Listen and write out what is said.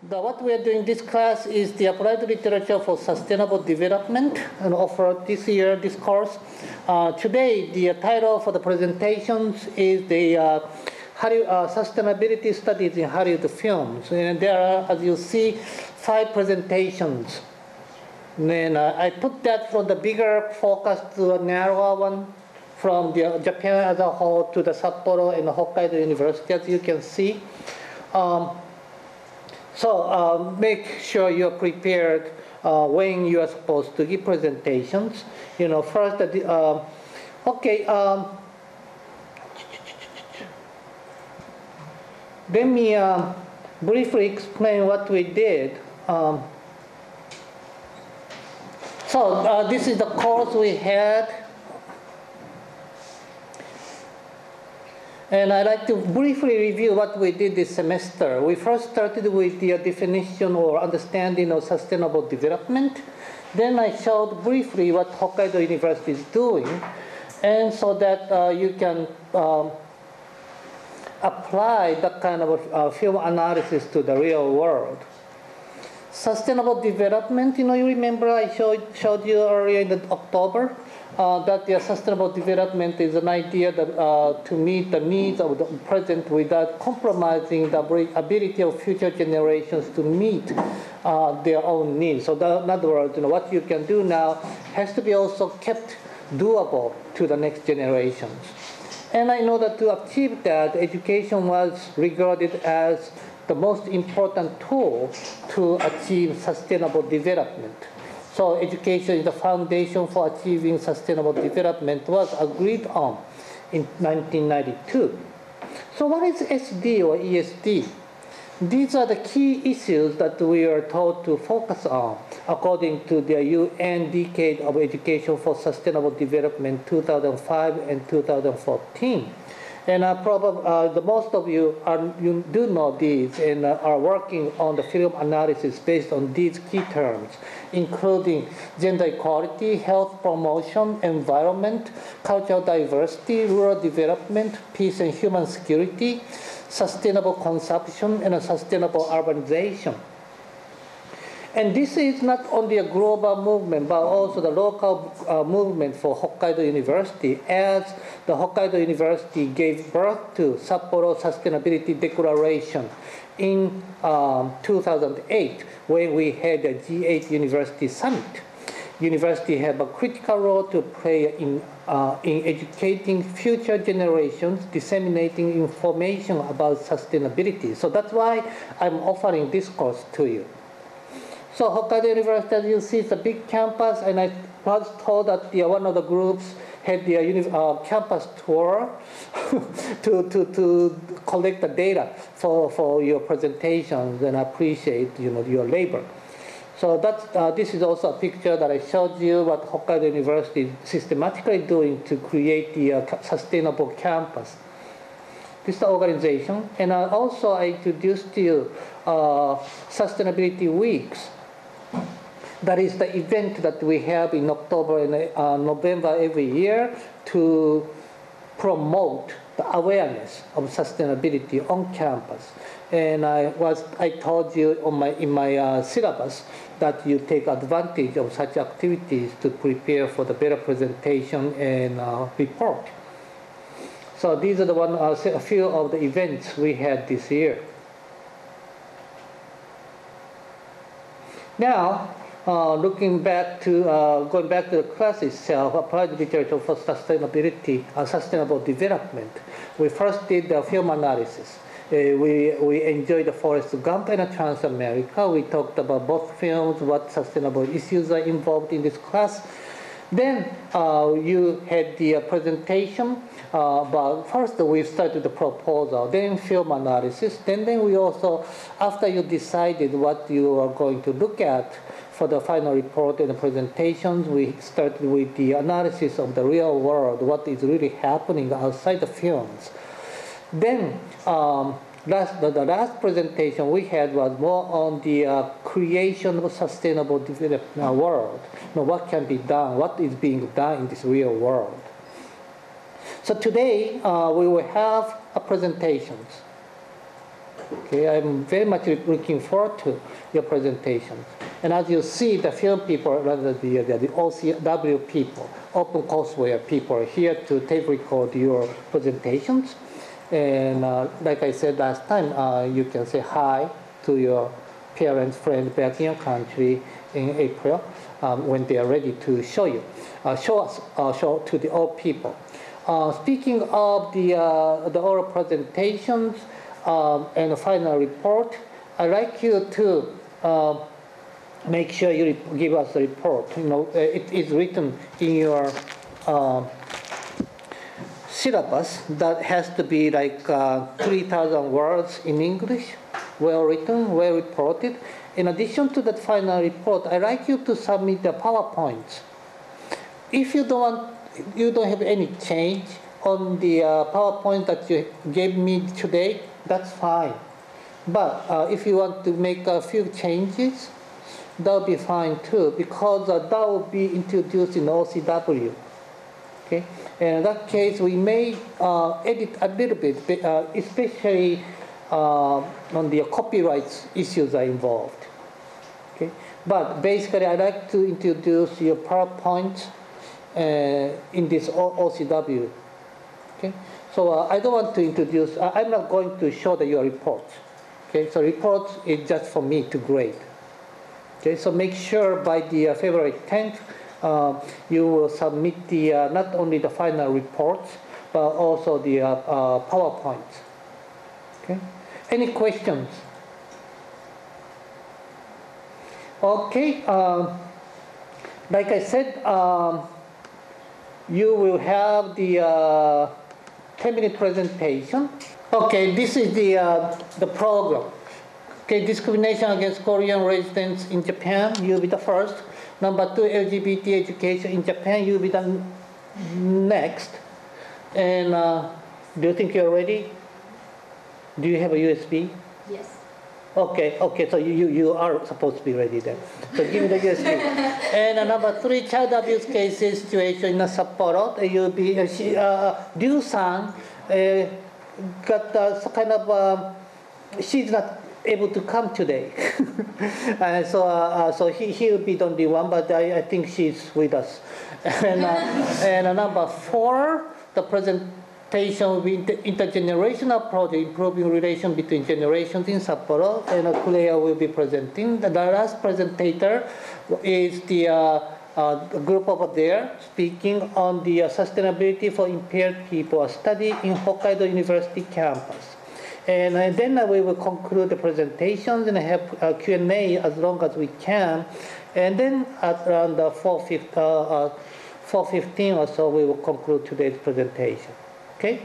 The, what we are doing this class is the applied literature for sustainable development and offered this year, this course. Uh, today, the title for the presentations is the uh, Hollywood, uh, sustainability studies in Hollywood films. And there are, as you see, five presentations. And then uh, I put that from the bigger focus to a narrower one, from the Japan as a whole to the Sapporo and Hokkaido University, as you can see. Um, so uh, make sure you're prepared uh, when you are supposed to give presentations. You know, first, uh, okay, um, let me uh, briefly explain what we did. Um, so uh, this is the course we had And I'd like to briefly review what we did this semester. We first started with the definition or understanding of sustainable development. Then I showed briefly what Hokkaido University is doing, and so that uh, you can um, apply that kind of uh, film analysis to the real world. Sustainable development, you know, you remember I showed, showed you earlier in October uh, that the sustainable development is an idea that uh, to meet the needs of the present without compromising the ability of future generations to meet uh, their own needs. So, that, in other words, you know, what you can do now has to be also kept doable to the next generations. And I know that to achieve that, education was regarded as the most important tool to achieve sustainable development. So education is the foundation for achieving sustainable development was agreed on in 1992. So what is SD or ESD? These are the key issues that we are told to focus on according to the UN Decade of Education for Sustainable Development 2005 and 2014. And uh, probably uh, the most of you are you do know these and uh, are working on the film analysis based on these key terms, including gender equality, health promotion, environment, cultural diversity, rural development, peace and human security, sustainable consumption, and sustainable urbanization. And this is not only a global movement, but also the local uh, movement for Hokkaido University, as the Hokkaido University gave birth to Sapporo Sustainability Declaration in um, 2008, when we had the G8 University Summit. University have a critical role to play in, uh, in educating future generations, disseminating information about sustainability. So that's why I'm offering this course to you. So Hokkaido University, you see, is a big campus, and I was told that the, one of the groups had the uh, campus tour to, to, to collect the data for, for your presentations, and appreciate you know, your labor. So that's, uh, this is also a picture that I showed you what Hokkaido University is systematically doing to create the uh, sustainable campus. This is the organization. And also I introduced you uh, Sustainability Weeks that is the event that we have in October and uh, November every year to promote the awareness of sustainability on campus. And I was I told you on my in my uh, syllabus that you take advantage of such activities to prepare for the better presentation and uh, report. So these are the one uh, a few of the events we had this year. Now, uh, looking back to uh, going back to the class itself, applied literature for sustainability and sustainable development. We first did the film analysis. Uh, we, we enjoyed the Forrest Gump and Transamerica. We talked about both films, what sustainable issues are involved in this class. Then uh, you had the uh, presentation, uh, but first we started the proposal, then film analysis, then, then we also, after you decided what you are going to look at, for the final report and the presentations, we started with the analysis of the real world, what is really happening outside the films. Then, um, last, the, the, last presentation we had was more on the uh, creation of sustainable development world. You know, what can be done, what is being done in this real world. So today, uh, we will have a presentations. Okay, I'm very much looking forward to your presentations. And as you see, the film people, rather the, the, the OCW people, Open Courseware people are here to tape record your presentations. And uh, like I said last time, uh, you can say hi to your parents, friends back in your country in April um, when they are ready to show you, uh, show us, uh, show to the old people. Uh, speaking of the, uh, the oral presentations um, and the final report, I'd like you to uh, make sure you give us a report. You know, it is written in your uh, syllabus that has to be like uh, 3,000 words in English, well written, well reported. In addition to that final report, I'd like you to submit the PowerPoints. If you don't want, you don't have any change on the uh, PowerPoint that you gave me today, that's fine. But uh, if you want to make a few changes, that'll be fine too, because uh, that will be introduced in OCW. Okay, and in that case, we may uh, edit a little bit, uh, especially uh, on the copyright issues are involved. Okay, but basically, I'd like to introduce your PowerPoint uh, in this OCW. Okay, so uh, I don't want to introduce. I'm not going to show the, your report. Okay, so report is just for me to grade. Okay, so make sure by the uh, February 10th, uh, you will submit the uh, not only the final reports, but also the uh, uh, PowerPoints. Okay, any questions? Okay, um, like I said, um, you will have the 10-minute presentation. Okay, this is the the program. Okay, discrimination against Korean residents in Japan, you'll be the first. Number two, LGBT education in Japan, you'll be the next. And uh, do you think you're ready? Do you have a USB? Yes. Okay, okay, so you, you, are supposed to be ready then. So give me the USB. and uh, number three, child abuse cases situation in Sapporo. You'll be, uh, she, uh, Ryu-san uh, got uh, some kind of, uh, she's not able to come today. and so, uh, so he, he will be the only one, but I, I think she's with us. and, uh, and number four, the presentation will be inter- intergenerational project, improving relation between generations in Sapporo, and uh, Kulea will be presenting. The last presenter is the uh, uh, group over there speaking on the uh, sustainability for impaired people, a study in Hokkaido University campus. And uh, then uh, we will conclude the presentations and have Q&A as long as we can. And then at around 4.15 uh, or so, we will conclude today's presentation. Okay?